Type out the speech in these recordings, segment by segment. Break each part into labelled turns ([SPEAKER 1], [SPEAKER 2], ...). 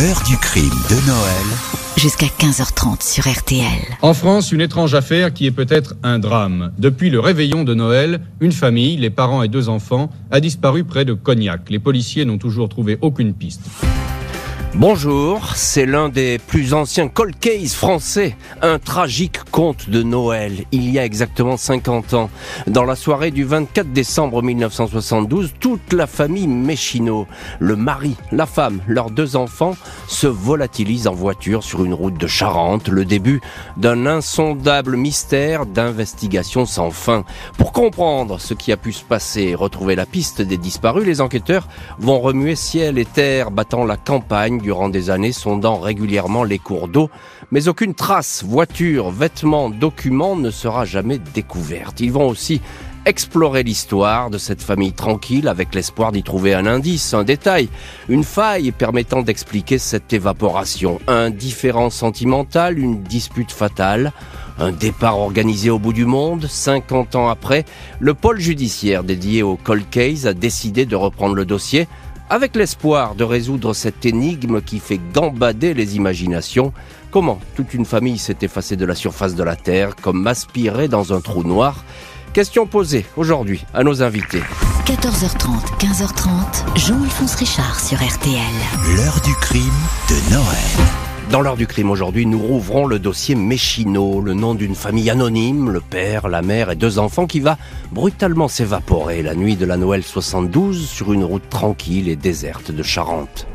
[SPEAKER 1] L'heure du crime de Noël.
[SPEAKER 2] Jusqu'à 15h30 sur RTL.
[SPEAKER 3] En France, une étrange affaire qui est peut-être un drame. Depuis le réveillon de Noël, une famille, les parents et deux enfants, a disparu près de Cognac. Les policiers n'ont toujours trouvé aucune piste.
[SPEAKER 4] Bonjour, c'est l'un des plus anciens cold case français, un tragique conte de Noël, il y a exactement 50 ans. Dans la soirée du 24 décembre 1972, toute la famille Méchino, le mari, la femme, leurs deux enfants, se volatilisent en voiture sur une route de Charente, le début d'un insondable mystère d'investigation sans fin. Pour comprendre ce qui a pu se passer et retrouver la piste des disparus, les enquêteurs vont remuer ciel et terre, battant la campagne durant des années, sondant régulièrement les cours d'eau, mais aucune trace, voiture, vêtements, documents ne sera jamais découverte. Ils vont aussi explorer l'histoire de cette famille tranquille avec l'espoir d'y trouver un indice, un détail, une faille permettant d'expliquer cette évaporation, un différent sentimental, une dispute fatale, un départ organisé au bout du monde. 50 ans après, le pôle judiciaire dédié au cold case a décidé de reprendre le dossier avec l'espoir de résoudre cette énigme qui fait gambader les imaginations. Comment toute une famille s'est effacée de la surface de la Terre comme aspirée dans un trou noir? Question posée aujourd'hui à nos invités.
[SPEAKER 2] 14h30, 15h30, Jean-Alphonse Richard sur RTL.
[SPEAKER 1] L'heure du crime de Noël.
[SPEAKER 4] Dans l'heure du crime aujourd'hui, nous rouvrons le dossier Méchino, le nom d'une famille anonyme, le père, la mère et deux enfants qui va brutalement s'évaporer la nuit de la Noël 72 sur une route tranquille et déserte de Charente.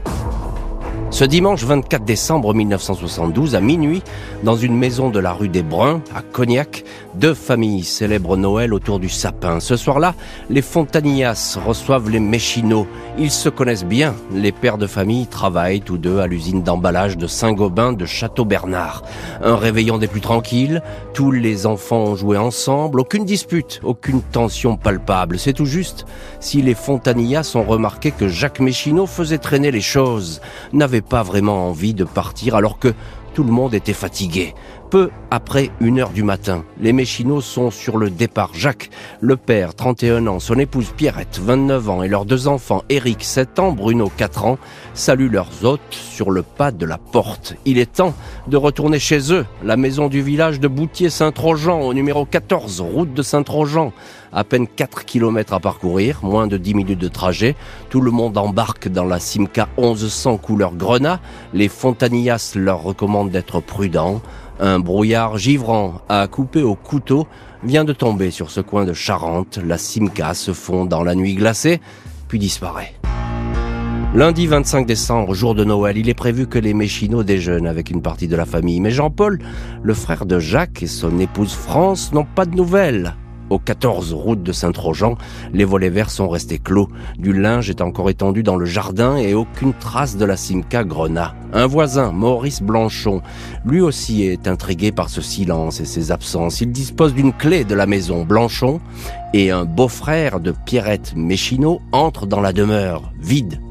[SPEAKER 4] Ce dimanche 24 décembre 1972, à minuit, dans une maison de la rue des Bruns, à Cognac, deux familles célèbrent Noël autour du sapin. Ce soir-là, les Fontanillas reçoivent les Méchino. Ils se connaissent bien. Les pères de famille travaillent tous deux à l'usine d'emballage de Saint-Gobain de Château-Bernard. Un réveillon des plus tranquilles. Tous les enfants ont joué ensemble. Aucune dispute, aucune tension palpable. C'est tout juste si les Fontanillas ont remarqué que Jacques Méchino faisait traîner les choses, pas vraiment envie de partir alors que tout le monde était fatigué. Peu après une heure du matin, les Méchinos sont sur le départ. Jacques, le père, 31 ans, son épouse Pierrette, 29 ans, et leurs deux enfants, Eric, 7 ans, Bruno, 4 ans, saluent leurs hôtes sur le pas de la porte. Il est temps de retourner chez eux, la maison du village de Boutier-Saint-Trojan, au numéro 14, route de Saint-Trojan. À peine 4 km à parcourir, moins de 10 minutes de trajet. Tout le monde embarque dans la Simca 1100 couleur grenat. Les Fontanillas leur recommandent d'être prudents. Un brouillard givrant à couper au couteau vient de tomber sur ce coin de Charente. La Simca se fond dans la nuit glacée, puis disparaît. Lundi 25 décembre, jour de Noël, il est prévu que les Méchino déjeunent avec une partie de la famille. Mais Jean-Paul, le frère de Jacques et son épouse France n'ont pas de nouvelles. Au 14 route de Saint-Trojan, les volets verts sont restés clos. Du linge est encore étendu dans le jardin et aucune trace de la Simca Grenat. Un voisin, Maurice Blanchon, lui aussi est intrigué par ce silence et ses absences. Il dispose d'une clé de la maison Blanchon et un beau-frère de Pierrette Méchino entre dans la demeure, vide.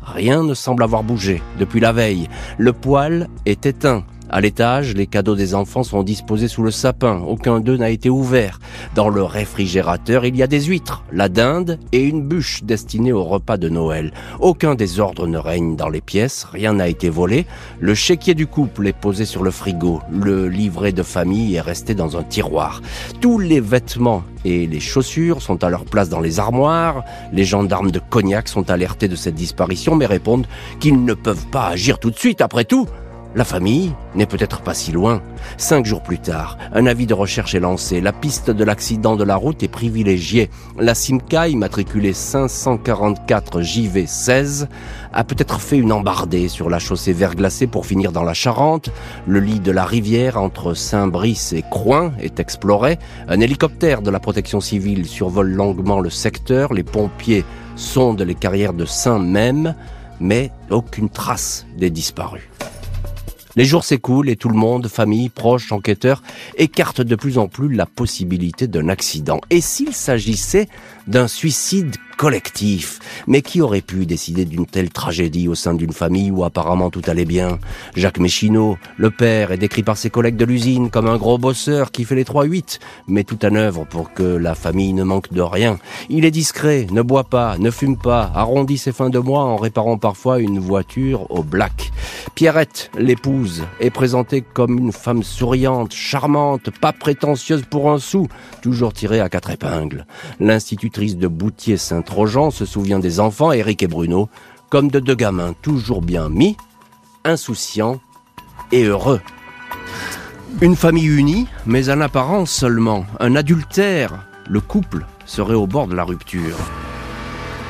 [SPEAKER 4] Rien ne semble avoir bougé depuis la veille. Le poêle est éteint. À l'étage, les cadeaux des enfants sont disposés sous le sapin. Aucun d'eux n'a été ouvert. Dans le réfrigérateur, il y a des huîtres, la dinde et une bûche destinée au repas de Noël. Aucun désordre ne règne dans les pièces, rien n'a été volé. Le chéquier du couple est posé sur le frigo. Le livret de famille est resté dans un tiroir. Tous les vêtements et les chaussures sont à leur place dans les armoires. Les gendarmes de Cognac sont alertés de cette disparition mais répondent qu'ils ne peuvent pas agir tout de suite après tout. La famille n'est peut-être pas si loin. Cinq jours plus tard, un avis de recherche est lancé. La piste de l'accident de la route est privilégiée. La Simca, immatriculée 544 JV16, a peut-être fait une embardée sur la chaussée verglacée pour finir dans la Charente. Le lit de la rivière entre Saint-Brice et Croin est exploré. Un hélicoptère de la protection civile survole longuement le secteur. Les pompiers sondent les carrières de Saint-Même, mais aucune trace des disparus. Les jours s'écoulent et tout le monde, famille, proches, enquêteurs, écarte de plus en plus la possibilité d'un accident. Et s'il s'agissait d'un suicide collectif. Mais qui aurait pu décider d'une telle tragédie au sein d'une famille où apparemment tout allait bien? Jacques Méchineau, le père, est décrit par ses collègues de l'usine comme un gros bosseur qui fait les 3-8, met tout en œuvre pour que la famille ne manque de rien. Il est discret, ne boit pas, ne fume pas, arrondit ses fins de mois en réparant parfois une voiture au black. Pierrette, l'épouse, est présentée comme une femme souriante, charmante, pas prétentieuse pour un sou, toujours tirée à quatre épingles. L'institutrice de Boutier-Saint-Trojan se souvient des enfants, Eric et Bruno, comme de deux gamins toujours bien mis, insouciants et heureux. Une famille unie, mais en apparence seulement, un adultère, le couple serait au bord de la rupture.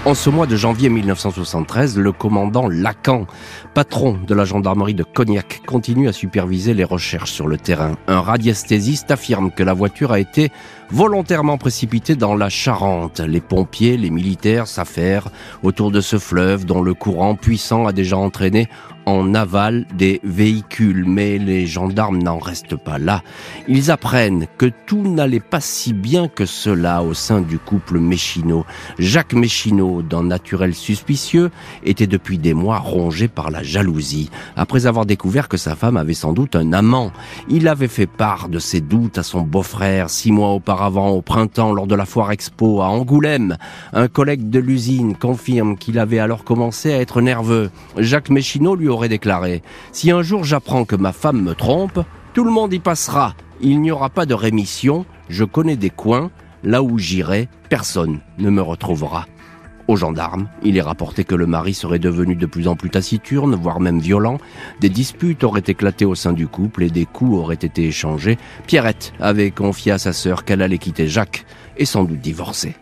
[SPEAKER 4] En ce mois de janvier 1973, le commandant Lacan, patron de la gendarmerie de Cognac, continue à superviser les recherches sur le terrain. Un radiesthésiste affirme que la voiture a été volontairement précipitée dans la Charente. Les pompiers, les militaires s'affairent autour de ce fleuve dont le courant puissant a déjà entraîné en aval des véhicules. Mais les gendarmes n'en restent pas là. Ils apprennent que tout n'allait pas si bien que cela au sein du couple Méchineau. Jacques Méchineau, d'un naturel suspicieux, était depuis des mois rongé par la jalousie. Après avoir découvert que sa femme avait sans doute un amant, il avait fait part de ses doutes à son beau-frère six mois auparavant au printemps lors de la foire expo à Angoulême. Un collègue de l'usine confirme qu'il avait alors commencé à être nerveux. Jacques Méchineau lui aurait déclaré Si un jour j'apprends que ma femme me trompe, tout le monde y passera. Il n'y aura pas de rémission. Je connais des coins. Là où j'irai, personne ne me retrouvera. Aux gendarmes, il est rapporté que le mari serait devenu de plus en plus taciturne, voire même violent. Des disputes auraient éclaté au sein du couple et des coups auraient été échangés. Pierrette avait confié à sa sœur qu'elle allait quitter Jacques et sans doute divorcer.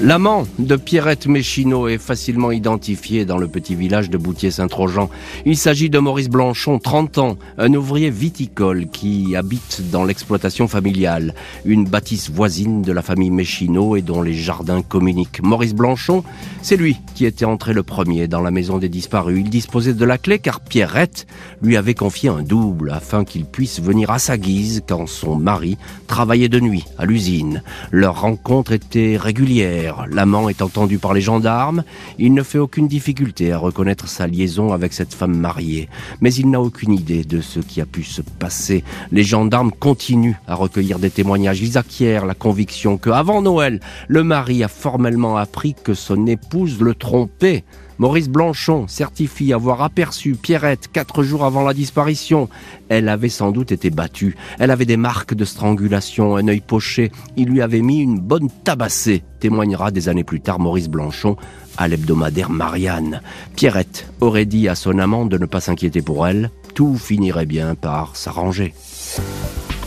[SPEAKER 4] L'amant de Pierrette Méchineau est facilement identifié dans le petit village de Boutier-Saint-Trojan. Il s'agit de Maurice Blanchon, 30 ans, un ouvrier viticole qui habite dans l'exploitation familiale, une bâtisse voisine de la famille Méchineau et dont les jardins communiquent. Maurice Blanchon, c'est lui qui était entré le premier dans la maison des disparus. Il disposait de la clé car Pierrette lui avait confié un double afin qu'il puisse venir à sa guise quand son mari travaillait de nuit à l'usine. Leur rencontre était régulière L'amant est entendu par les gendarmes. Il ne fait aucune difficulté à reconnaître sa liaison avec cette femme mariée. Mais il n'a aucune idée de ce qui a pu se passer. Les gendarmes continuent à recueillir des témoignages. Ils acquièrent la conviction que, avant Noël, le mari a formellement appris que son épouse le trompait. Maurice Blanchon certifie avoir aperçu Pierrette quatre jours avant la disparition. Elle avait sans doute été battue. Elle avait des marques de strangulation, un œil poché. Il lui avait mis une bonne tabassée, témoignera des années plus tard Maurice Blanchon à l'hebdomadaire Marianne. Pierrette aurait dit à son amant de ne pas s'inquiéter pour elle. Tout finirait bien par s'arranger.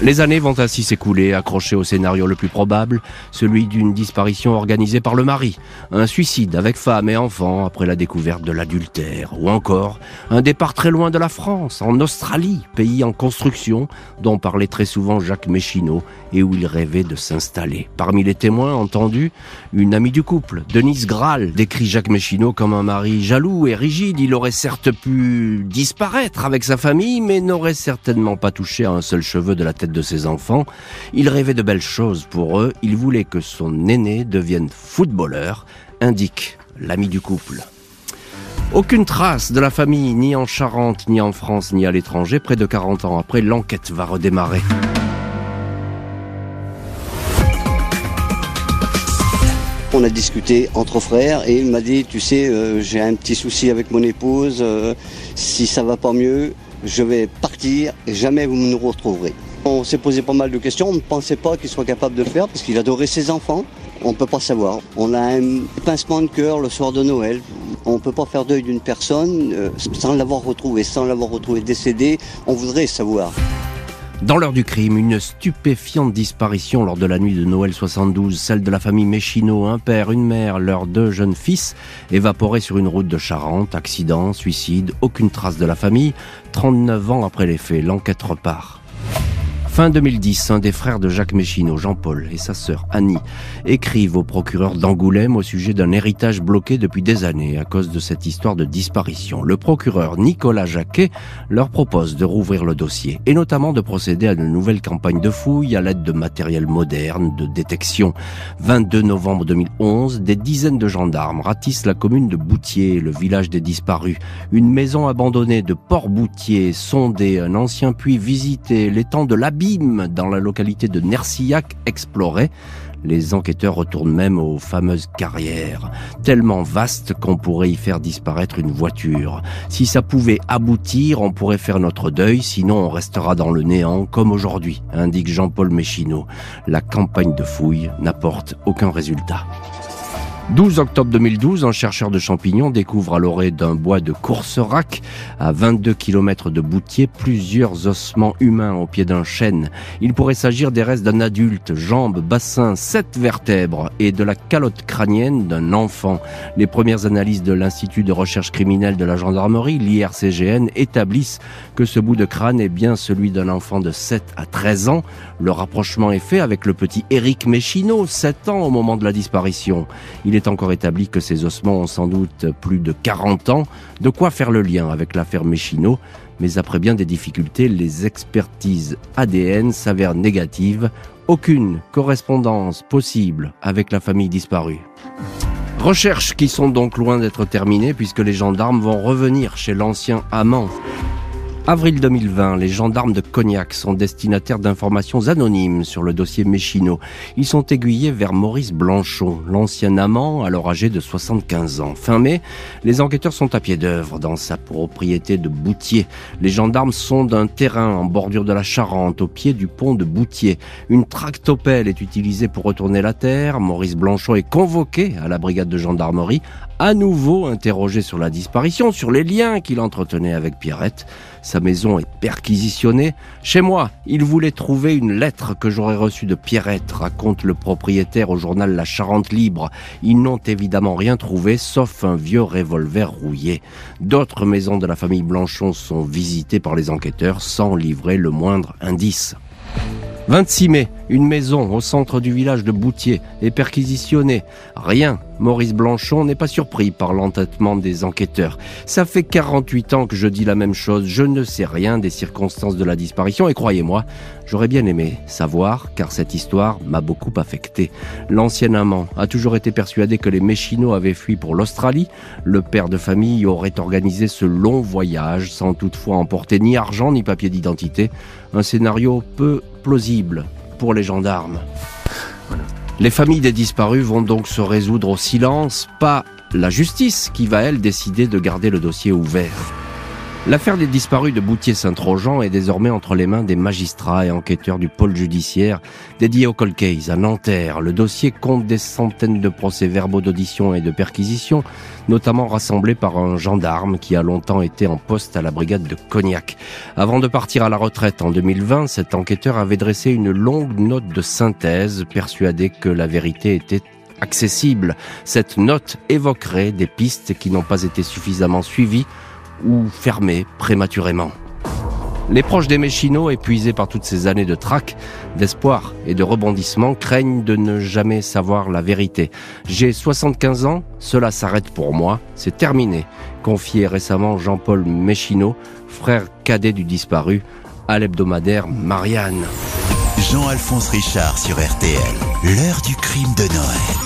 [SPEAKER 4] Les années vont ainsi s'écouler, accrochées au scénario le plus probable, celui d'une disparition organisée par le mari, un suicide avec femme et enfant après la découverte de l'adultère, ou encore un départ très loin de la France, en Australie, pays en construction, dont parlait très souvent Jacques Méchineau et où il rêvait de s'installer. Parmi les témoins entendus, une amie du couple, Denise Graal, décrit Jacques Méchineau comme un mari jaloux et rigide. Il aurait certes pu disparaître avec sa famille, mais n'aurait certainement pas touché à un seul cheveu de la tête de ses enfants. Il rêvait de belles choses pour eux. Il voulait que son aîné devienne footballeur, indique l'ami du couple. Aucune trace de la famille, ni en Charente, ni en France, ni à l'étranger. Près de 40 ans après, l'enquête va redémarrer.
[SPEAKER 5] On a discuté entre frères et il m'a dit, tu sais, euh, j'ai un petit souci avec mon épouse, euh, si ça va pas mieux, je vais partir et jamais vous me retrouverez. On s'est posé pas mal de questions, on ne pensait pas qu'il soit capable de faire parce qu'il adorait ses enfants. On ne peut pas savoir. On a un pincement de cœur le soir de Noël. On ne peut pas faire deuil d'une personne euh, sans l'avoir retrouvé, sans l'avoir retrouvé décédé. On voudrait savoir.
[SPEAKER 4] Dans l'heure du crime, une stupéfiante disparition lors de la nuit de Noël 72, celle de la famille Méchineau, un père, une mère, leurs deux jeunes fils, évaporés sur une route de Charente, accident, suicide, aucune trace de la famille. 39 ans après les faits, l'enquête repart. Fin 2010, un des frères de Jacques Méchineau, Jean-Paul, et sa sœur Annie écrivent au procureur d'Angoulême au sujet d'un héritage bloqué depuis des années à cause de cette histoire de disparition. Le procureur Nicolas Jacquet leur propose de rouvrir le dossier et notamment de procéder à de nouvelles campagnes de fouilles à l'aide de matériel moderne de détection. 22 novembre 2011, des dizaines de gendarmes ratissent la commune de Boutier, le village des disparus. Une maison abandonnée de Port-Boutier, sondée, un ancien puits visité, l'étang de l'Abbé dans la localité de Nercillac exploré. Les enquêteurs retournent même aux fameuses carrières, tellement vastes qu'on pourrait y faire disparaître une voiture. Si ça pouvait aboutir, on pourrait faire notre deuil, sinon on restera dans le néant comme aujourd'hui, indique Jean-Paul Méchineau. La campagne de fouilles n'apporte aucun résultat. 12 octobre 2012, un chercheur de champignons découvre à l'orée d'un bois de Courserac, à 22 km de Boutier, plusieurs ossements humains au pied d'un chêne. Il pourrait s'agir des restes d'un adulte, jambes, bassin, sept vertèbres et de la calotte crânienne d'un enfant. Les premières analyses de l'Institut de recherche criminelle de la gendarmerie, l'IRCGN, établissent que ce bout de crâne est bien celui d'un enfant de 7 à 13 ans. Le rapprochement est fait avec le petit Éric Méchineau, 7 ans au moment de la disparition. Encore établi que ces ossements ont sans doute plus de 40 ans, de quoi faire le lien avec l'affaire Méchineau, mais après bien des difficultés, les expertises ADN s'avèrent négatives, aucune correspondance possible avec la famille disparue. Recherches qui sont donc loin d'être terminées puisque les gendarmes vont revenir chez l'ancien amant Avril 2020, les gendarmes de Cognac sont destinataires d'informations anonymes sur le dossier Méchineau. Ils sont aiguillés vers Maurice Blanchon, l'ancien amant, alors âgé de 75 ans. Fin mai, les enquêteurs sont à pied d'œuvre dans sa propriété de Boutier. Les gendarmes sont d'un terrain en bordure de la Charente, au pied du pont de Boutier. Une tractopelle est utilisée pour retourner la terre. Maurice Blanchon est convoqué à la brigade de gendarmerie, à nouveau interrogé sur la disparition, sur les liens qu'il entretenait avec Pierrette. Sa maison est perquisitionnée. Chez moi, il voulait trouver une lettre que j'aurais reçue de Pierrette, raconte le propriétaire au journal La Charente Libre. Ils n'ont évidemment rien trouvé, sauf un vieux revolver rouillé. D'autres maisons de la famille Blanchon sont visitées par les enquêteurs sans livrer le moindre indice. 26 mai, une maison au centre du village de Boutier est perquisitionnée. Rien. Maurice Blanchon n'est pas surpris par l'entêtement des enquêteurs. Ça fait 48 ans que je dis la même chose. Je ne sais rien des circonstances de la disparition et croyez-moi, j'aurais bien aimé savoir car cette histoire m'a beaucoup affecté. L'ancien amant a toujours été persuadé que les Méchinots avaient fui pour l'Australie. Le père de famille aurait organisé ce long voyage sans toutefois emporter ni argent ni papier d'identité. Un scénario peu plausible pour les gendarmes. Les familles des disparus vont donc se résoudre au silence, pas la justice qui va, elle, décider de garder le dossier ouvert. L'affaire des disparus de Boutier-Saint-Trojan est désormais entre les mains des magistrats et enquêteurs du pôle judiciaire dédié au cold case à Nanterre. Le dossier compte des centaines de procès-verbaux d'audition et de perquisition, notamment rassemblés par un gendarme qui a longtemps été en poste à la brigade de Cognac. Avant de partir à la retraite en 2020, cet enquêteur avait dressé une longue note de synthèse, persuadé que la vérité était accessible. Cette note évoquerait des pistes qui n'ont pas été suffisamment suivies ou fermé prématurément. Les proches des Méchinots, épuisés par toutes ces années de trac, d'espoir et de rebondissement, craignent de ne jamais savoir la vérité. J'ai 75 ans, cela s'arrête pour moi, c'est terminé, confié récemment Jean-Paul Méchineau, frère cadet du disparu, à l'hebdomadaire Marianne.
[SPEAKER 1] Jean-Alphonse Richard sur RTL, l'heure du crime de Noël.